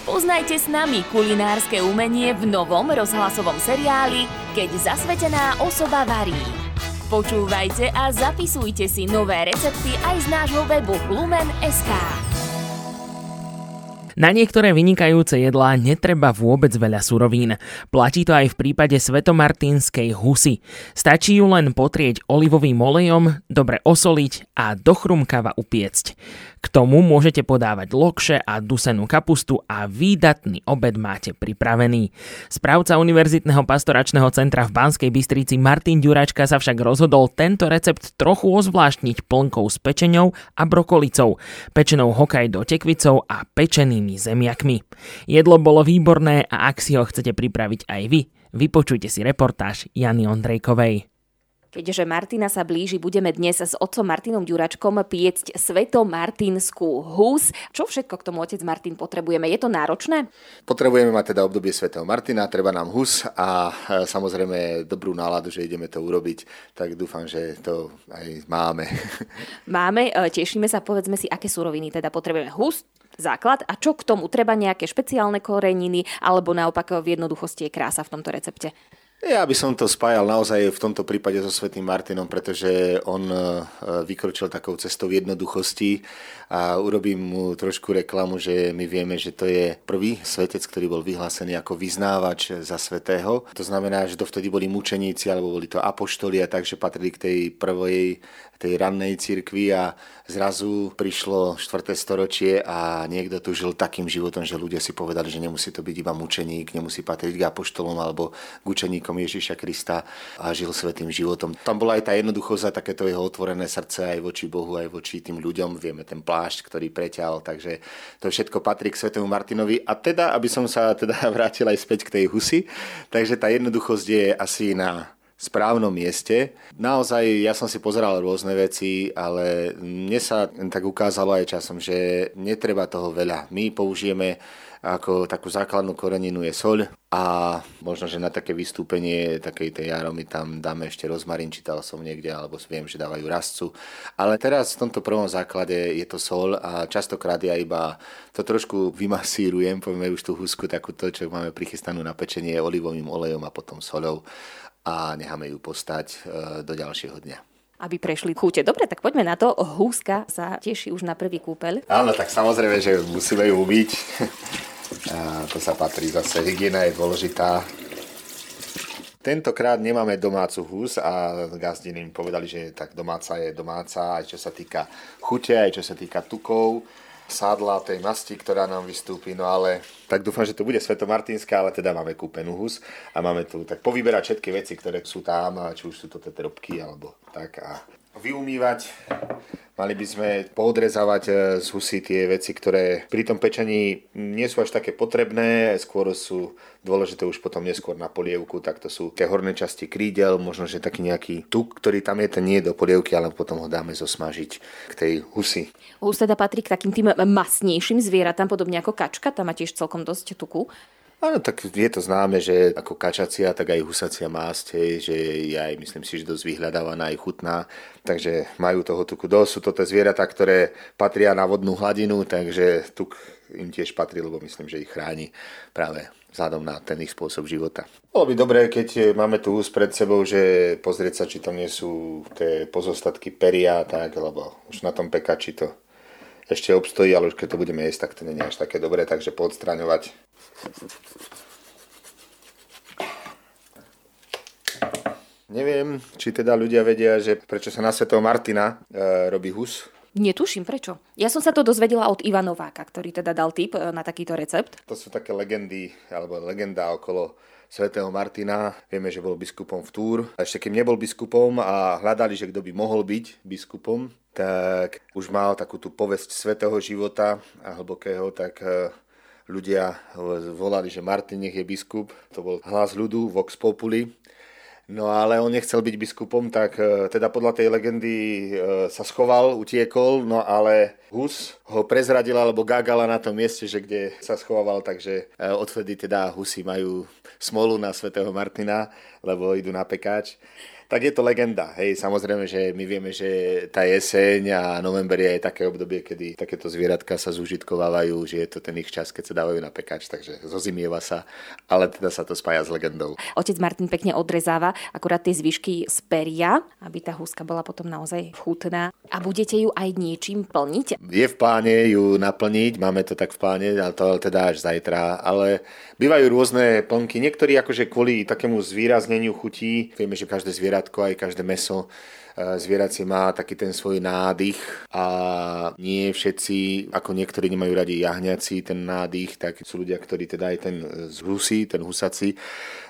Spoznajte s nami kulinárske umenie v novom rozhlasovom seriáli Keď zasvetená osoba varí. Počúvajte a zapisujte si nové recepty aj z nášho webu lumen.sk. Na niektoré vynikajúce jedlá netreba vôbec veľa surovín. Platí to aj v prípade svetomartinskej husy. Stačí ju len potrieť olivovým olejom, dobre osoliť a dochrumkava upiecť. K tomu môžete podávať lokše a dusenú kapustu a výdatný obed máte pripravený. Správca Univerzitného pastoračného centra v Banskej Bystrici Martin Ďuračka sa však rozhodol tento recept trochu ozvláštniť plnkou s pečenou a brokolicou, pečenou do tekvicou a pečenými zemiakmi. Jedlo bolo výborné a ak si ho chcete pripraviť aj vy, vypočujte si reportáž Jany Ondrejkovej. Keďže Martina sa blíži, budeme dnes s otcom Martinom Ďuračkom piecť sveto martinskú hus. Čo všetko k tomu otec Martin potrebujeme? Je to náročné? Potrebujeme mať teda obdobie svetého Martina, treba nám hus a e, samozrejme dobrú náladu, že ideme to urobiť, tak dúfam, že to aj máme. Máme, e, tešíme sa, povedzme si, aké suroviny teda potrebujeme. Hus, základ a čo k tomu treba nejaké špeciálne koreniny alebo naopak v jednoduchosti je krása v tomto recepte. Ja by som to spájal naozaj v tomto prípade so Svetým Martinom, pretože on e, vykročil takou cestou jednoduchosti a urobím mu trošku reklamu, že my vieme, že to je prvý svetec, ktorý bol vyhlásený ako vyznávač za svetého. To znamená, že dovtedy boli mučeníci alebo boli to apoštoli a takže patrili k tej prvej tej rannej cirkvi a zrazu prišlo 4. storočie a niekto tu žil takým životom, že ľudia si povedali, že nemusí to byť iba mučeník, nemusí patriť k apoštolom alebo k učeníkom Ježiša Krista a žil svetým životom. Tam bola aj tá jednoduchosť a takéto jeho otvorené srdce aj voči Bohu, aj voči tým ľuďom. Vieme ten plášť, ktorý preťal, takže to všetko patrí k svetému Martinovi. A teda, aby som sa teda vrátil aj späť k tej husy, takže tá jednoduchosť je asi na správnom mieste. Naozaj ja som si pozeral rôzne veci, ale mne sa tak ukázalo aj časom, že netreba toho veľa. My použijeme ako takú základnú koreninu je soľ a možno, že na také vystúpenie takej tej aromy tam dáme ešte rozmarín, čítal som niekde, alebo viem, že dávajú rastcu. Ale teraz v tomto prvom základe je to sol a častokrát ja iba to trošku vymasírujem, povieme už tú husku, takúto, čo máme prichystanú na pečenie olivovým olejom a potom solou a necháme ju postať e, do ďalšieho dňa aby prešli chute. Dobre, tak poďme na to. Húska sa teší už na prvý kúpeľ. Áno, tak samozrejme, že musíme ju umyť. A to sa patrí zase, hygiena je dôležitá. Tentokrát nemáme domácu hus a gazdiny im povedali, že tak domáca je domáca, aj čo sa týka chute, aj čo sa týka tukov sádla, tej masti, ktorá nám vystúpi, no ale tak dúfam, že to bude svetomartinská, ale teda máme kúpenú hus a máme tu tak povyberať všetky veci, ktoré sú tam, či už sú to tetrobky alebo tak a vyumývať Mali by sme poodrezávať e, z husy tie veci, ktoré pri tom pečení nie sú až také potrebné, skôr sú dôležité už potom neskôr na polievku, tak to sú tie horné časti krídel, možno, že taký nejaký tuk, ktorý tam je, ten nie je do polievky, ale potom ho dáme zosmažiť k tej husy. Hus teda patrí k takým tým masnejším zvieratám, podobne ako kačka, tam má tiež celkom dosť tuku. Áno, tak je to známe, že ako kačacia, tak aj husacia másť, hej, že je aj, myslím si, že dosť vyhľadávaná aj chutná, takže majú toho tuku dosť. Sú to tie zvieratá, ktoré patria na vodnú hladinu, takže tuk im tiež patrí, lebo myslím, že ich chráni práve vzhľadom na ten ich spôsob života. Bolo by dobré, keď máme tu ús pred sebou, že pozrieť sa, či tam nie sú tie pozostatky peria, tak, lebo už na tom pekači to ešte obstojí, ale už keď to budeme jesť, tak to nie je až také dobré, takže podstraňovať. Neviem, či teda ľudia vedia, že prečo sa na Svetého Martina e, robí hus. Netuším prečo. Ja som sa to dozvedela od Iva Nováka, ktorý teda dal tip e, na takýto recept. To sú také legendy, alebo legenda okolo svätého Martina. Vieme, že bol biskupom v Túr. Ešte kým nebol biskupom a hľadali, že kto by mohol byť biskupom, tak už mal takú tú povesť svetého života a hlbokého, tak e, ľudia volali, že Martin nech je biskup. To bol hlas ľudu, Vox Populi. No ale on nechcel byť biskupom, tak e, teda podľa tej legendy e, sa schoval, utiekol, no ale Hus ho prezradil alebo gágala na tom mieste, že kde sa schoval, takže odvtedy teda Husy majú smolu na svätého Martina, lebo idú na pekáč. Tak je to legenda. Hej, samozrejme, že my vieme, že tá jeseň a november je také obdobie, kedy takéto zvieratka sa zúžitkovávajú, že je to ten ich čas, keď sa dávajú na pekač, takže zozimieva sa, ale teda sa to spája s legendou. Otec Martin pekne odrezáva akurát tie zvyšky z peria, aby tá húska bola potom naozaj chutná. A budete ju aj niečím plniť? Je v pláne ju naplniť, máme to tak v pláne, ale to teda až zajtra, ale bývajú rôzne plnky. Niektorí akože kvôli takému zvýrazneniu chutí, vieme, že každé zvieratko, aj každé meso E, zvieracie má taký ten svoj nádych a nie všetci, ako niektorí nemajú radi jahňaci ten nádych, tak sú ľudia, ktorí teda aj ten z husy, ten husací.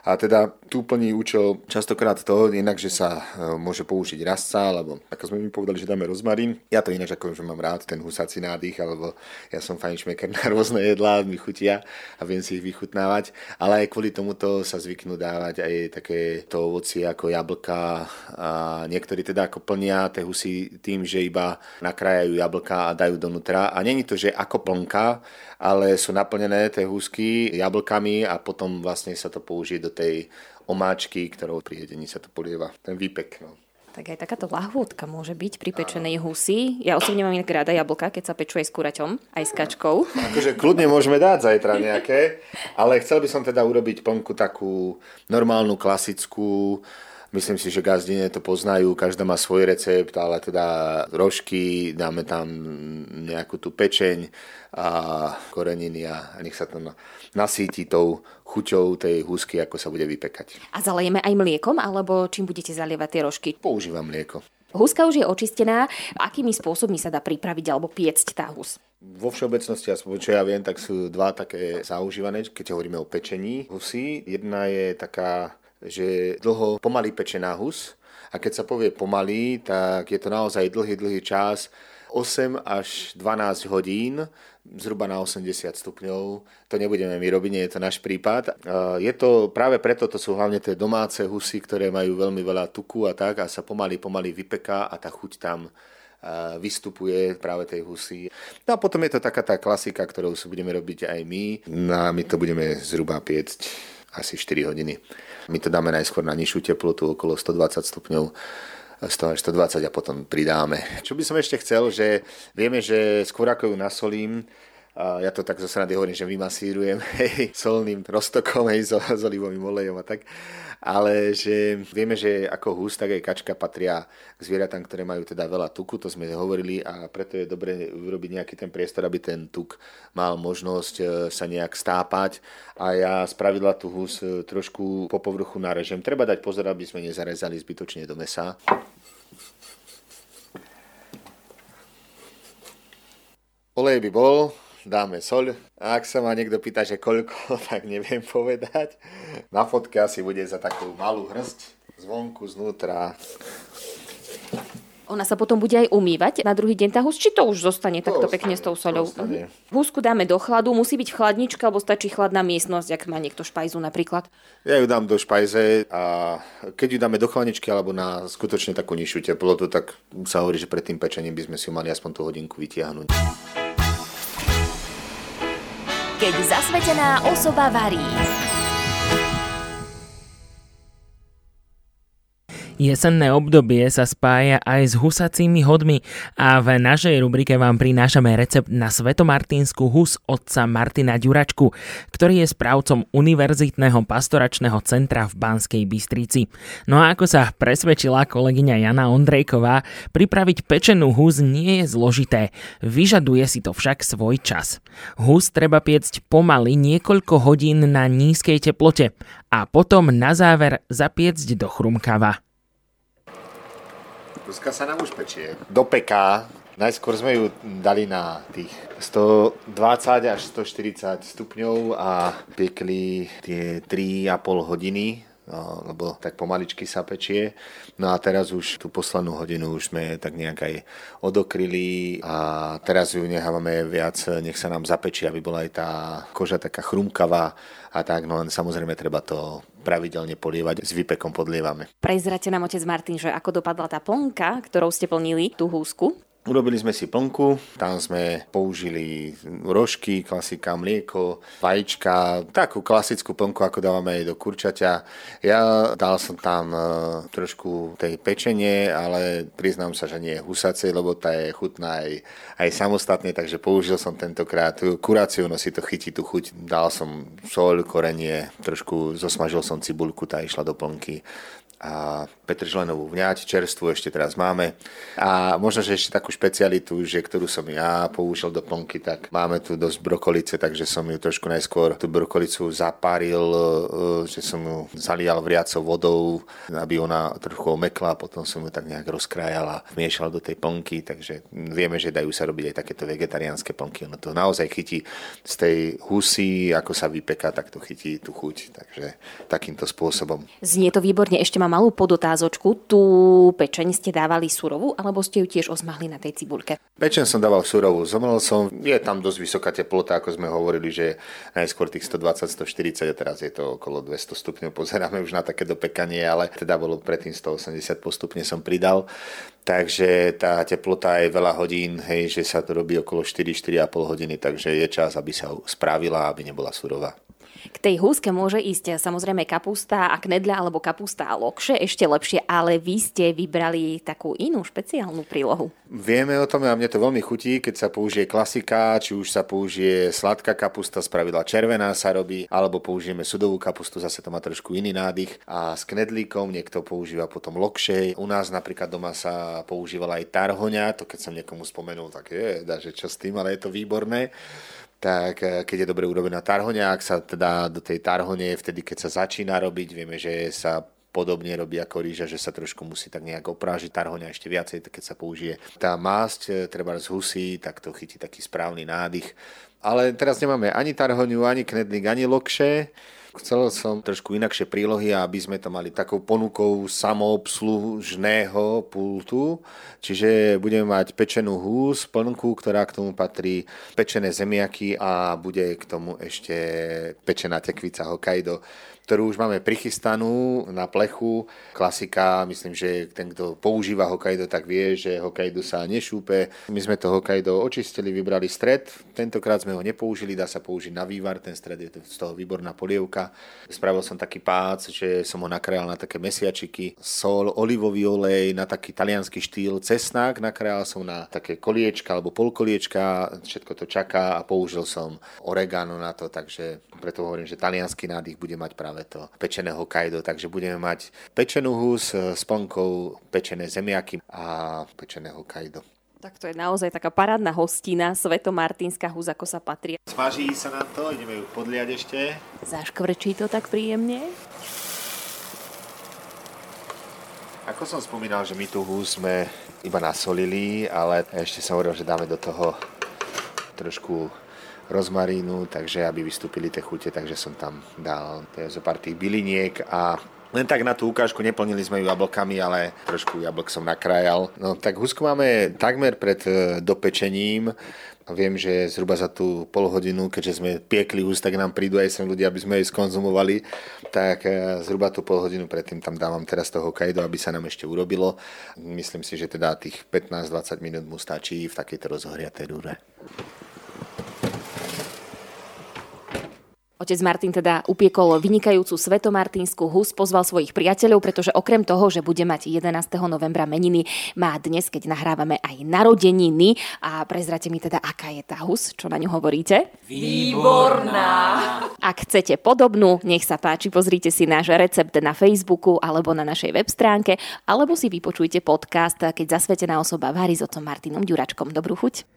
A teda tu plní účel častokrát to, inak, že sa e, môže použiť rasca, alebo ako sme mi povedali, že dáme rozmarín. Ja to ináč ako, že mám rád ten husací nádych, alebo ja som fajnšmeker na rôzne jedlá, mi chutia a viem si ich vychutnávať. Ale aj kvôli tomuto sa zvyknú dávať aj také to ovocie ako jablka a niektorí teda ako plnia tie husy tým, že iba nakrájajú jablka a dajú donútra. A není to, že ako plnka, ale sú naplnené tie husky jablkami a potom vlastne sa to použije do tej omáčky, ktorou pri jedení sa to polieva. Ten výpek. No. Tak aj takáto lahôdka môže byť pri pečenej husi. Ja osobne mám inak rada jablka, keď sa pečuje s kuraťom, aj s kačkou. Akože kľudne môžeme dať zajtra nejaké, ale chcel by som teda urobiť plnku takú normálnu, klasickú, Myslím si, že gazdine to poznajú, každá má svoj recept, ale teda rožky, dáme tam nejakú tú pečeň a koreniny a nech sa to nasíti tou chuťou tej húsky, ako sa bude vypekať. A zalejeme aj mliekom, alebo čím budete zalievať tie rožky? Používam mlieko. Huska už je očistená. Akými spôsobmi sa dá pripraviť alebo piecť tá hus? Vo všeobecnosti, aspoň čo ja viem, tak sú dva také zaužívané, keď hovoríme o pečení husy. Jedna je taká že dlho pomaly pečená hus a keď sa povie pomaly, tak je to naozaj dlhý, dlhý čas, 8 až 12 hodín, zhruba na 80 stupňov. To nebudeme my robiť, nie je to náš prípad. Je to práve preto, to sú hlavne tie domáce husy, ktoré majú veľmi veľa tuku a tak a sa pomaly, pomaly vypeká a tá chuť tam vystupuje práve tej husy. No a potom je to taká tá klasika, ktorou si budeme robiť aj my. No a my to budeme zhruba piecť asi 4 hodiny. My to dáme najskôr na nižšiu teplotu, okolo 120 stupňov 100 až 120 a potom pridáme. Čo by som ešte chcel, že vieme, že skôr ako ju nasolím, a ja to tak zo srandy hovorím, že vymasírujem hej, solným roztokom hej, s, s olivovým olejom a tak. Ale že vieme, že ako hus, tak aj kačka patria k zvieratám, ktoré majú teda veľa tuku, to sme hovorili a preto je dobre urobiť nejaký ten priestor, aby ten tuk mal možnosť e, sa nejak stápať a ja spravidla tú hus e, trošku po povrchu narežem. Treba dať pozor, aby sme nezarezali zbytočne do mesa. Olej by bol, dáme soľ. A ak sa ma niekto pýta, že koľko, tak neviem povedať. Na fotke asi bude za takú malú hrst zvonku, znútra. Ona sa potom bude aj umývať na druhý deň tá hus, či to už zostane to takto ostane, pekne s tou soľou? Mhm. Husku dáme do chladu, musí byť chladnička, alebo stačí chladná miestnosť, ak má niekto špajzu napríklad? Ja ju dám do špajze a keď ju dáme do chladničky alebo na skutočne takú nižšiu teplotu, tak sa hovorí, že pred tým pečením by sme si ju mali aspoň tú hodinku vytiahnuť keď zasvetená osoba varí. Jesenné obdobie sa spája aj s husacími hodmi a v našej rubrike vám prinášame recept na svetomartinskú hus otca Martina Ďuračku, ktorý je správcom Univerzitného pastoračného centra v Banskej Bystrici. No a ako sa presvedčila kolegyňa Jana Ondrejková, pripraviť pečenú hus nie je zložité, vyžaduje si to však svoj čas. Hus treba piecť pomaly niekoľko hodín na nízkej teplote a potom na záver zapiecť do chrumkava. Kuska sa nám už pečie. Do peká. Najskôr sme ju dali na tých 120 až 140 stupňov a piekli tie 3,5 hodiny lebo tak pomaličky sa pečie. No a teraz už tú poslednú hodinu už sme tak nejak aj odokryli a teraz ju nechávame viac, nech sa nám zapečie, aby bola aj tá koža taká chrumkavá a tak, no len samozrejme treba to pravidelne polievať, s výpekom podlievame. Prezrate nám, otec Martin, že ako dopadla tá plnka, ktorou ste plnili tú húsku? Urobili sme si plnku, tam sme použili rožky, klasika, mlieko, vajíčka, takú klasickú plnku, ako dávame aj do kurčaťa. Ja dal som tam e, trošku tej pečenie, ale priznám sa, že nie je husacej, lebo tá je chutná aj, aj samostatne, takže použil som tentokrát kuráciu, no si to chytí tú chuť. Dal som sol, korenie, trošku zosmažil som cibuľku, tá išla do plnky a petržlenovú vňať, čerstvu ešte teraz máme. A možno, že ešte takú špecialitu, že ktorú som ja použil do plnky, tak máme tu dosť brokolice, takže som ju trošku najskôr tú brokolicu zapáril, e, že som ju zalial vriacou vodou, aby ona trochu omekla, potom som ju tak nejak rozkrájal a vmiešal do tej plnky, takže vieme, že dajú sa robiť aj takéto vegetariánske plnky. Ono to naozaj chytí z tej husy, ako sa vypeká, tak to chytí tú chuť, takže takýmto spôsobom. Znie to výborne, ešte mám malú podotázočku. Tú pečeň ste dávali surovú, alebo ste ju tiež ozmahli na tej cibuľke? Pečeň som dával surovú. Zomrel som, je tam dosť vysoká teplota, ako sme hovorili, že najskôr tých 120, 140 a teraz je to okolo 200 stupňov. Pozeráme už na také dopekanie, ale teda bolo predtým 180 postupne som pridal. Takže tá teplota je veľa hodín, hej, že sa to robí okolo 4-4,5 hodiny, takže je čas, aby sa spravila, aby nebola surová. K tej húske môže ísť samozrejme kapusta a knedľa alebo kapusta a lokše, ešte lepšie, ale vy ste vybrali takú inú špeciálnu prílohu. Vieme o tom a mne to veľmi chutí, keď sa použije klasika, či už sa použije sladká kapusta, spravidla červená sa robí, alebo použijeme sudovú kapustu, zase to má trošku iný nádych a s knedlíkom niekto používa potom lokše. U nás napríklad doma sa používala aj tarhoňa, to keď som niekomu spomenul, tak je, že čo s tým, ale je to výborné tak eh, keď je dobre urobená tarhoňa, ak sa teda do tej tarhone, vtedy keď sa začína robiť, vieme, že sa podobne robí ako rýža, že sa trošku musí tak nejak oprážiť tarhoňa ešte viacej, keď sa použije tá másť, eh, treba z husy, tak to chytí taký správny nádych. Ale teraz nemáme ani tarhoňu, ani knedlík, ani lokše, Chcel som trošku inakšie prílohy, aby sme to mali takou ponukou samoobslužného pultu, čiže budeme mať pečenú hús, plnku, ktorá k tomu patrí, pečené zemiaky a bude k tomu ešte pečená tekvica Hokkaido ktorú už máme prichystanú na plechu. Klasika, myslím, že ten, kto používa Hokkaido, tak vie, že Hokkaido sa nešúpe. My sme to Hokkaido očistili, vybrali stred. Tentokrát sme ho nepoužili, dá sa použiť na vývar, ten stred je z toho výborná polievka. Spravil som taký pác, že som ho nakrájal na také mesiačiky, sol, olivový olej, na taký talianský štýl, cesnák, nakrájal som na také koliečka alebo polkoliečka, všetko to čaká a použil som oregano na to, takže preto hovorím, že talianský nádych bude mať práve práve to pečené Hokkaido, takže budeme mať pečenú hus s plnkou, pečené zemiaky a pečené Hokkaido. Tak to je naozaj taká parádna hostina, svetomartínska hus, ako sa patrí. Svaží sa nám to, ideme ju podliať ešte. Zaškvrčí to tak príjemne? Ako som spomínal, že my tú hus sme iba nasolili, ale ešte som hovoril, že dáme do toho trošku rozmarínu, takže aby vystúpili tie chute, takže som tam dal zo pár tých byliniek a len tak na tú ukážku neplnili sme ju jablkami, ale trošku jablk som nakrájal. No tak husku máme takmer pred e, dopečením. Viem, že zhruba za tú pol hodinu, keďže sme piekli hus, tak nám prídu aj sem ľudia, aby sme jej skonzumovali. Tak e, zhruba tú pol hodinu predtým tam dávam teraz toho kajdo, aby sa nám ešte urobilo. Myslím si, že teda tých 15-20 minút mu stačí v takejto rozohriatej rúre. Otec Martin teda upiekol vynikajúcu svetomartinskú hus, pozval svojich priateľov, pretože okrem toho, že bude mať 11. novembra meniny, má dnes, keď nahrávame aj narodeniny. A prezrate mi teda, aká je tá hus, čo na ňu hovoríte? Výborná! Ak chcete podobnú, nech sa páči, pozrite si náš recept na Facebooku alebo na našej web stránke, alebo si vypočujte podcast, keď zasvetená osoba varí s otcom Martinom Ďuračkom. Dobrú chuť.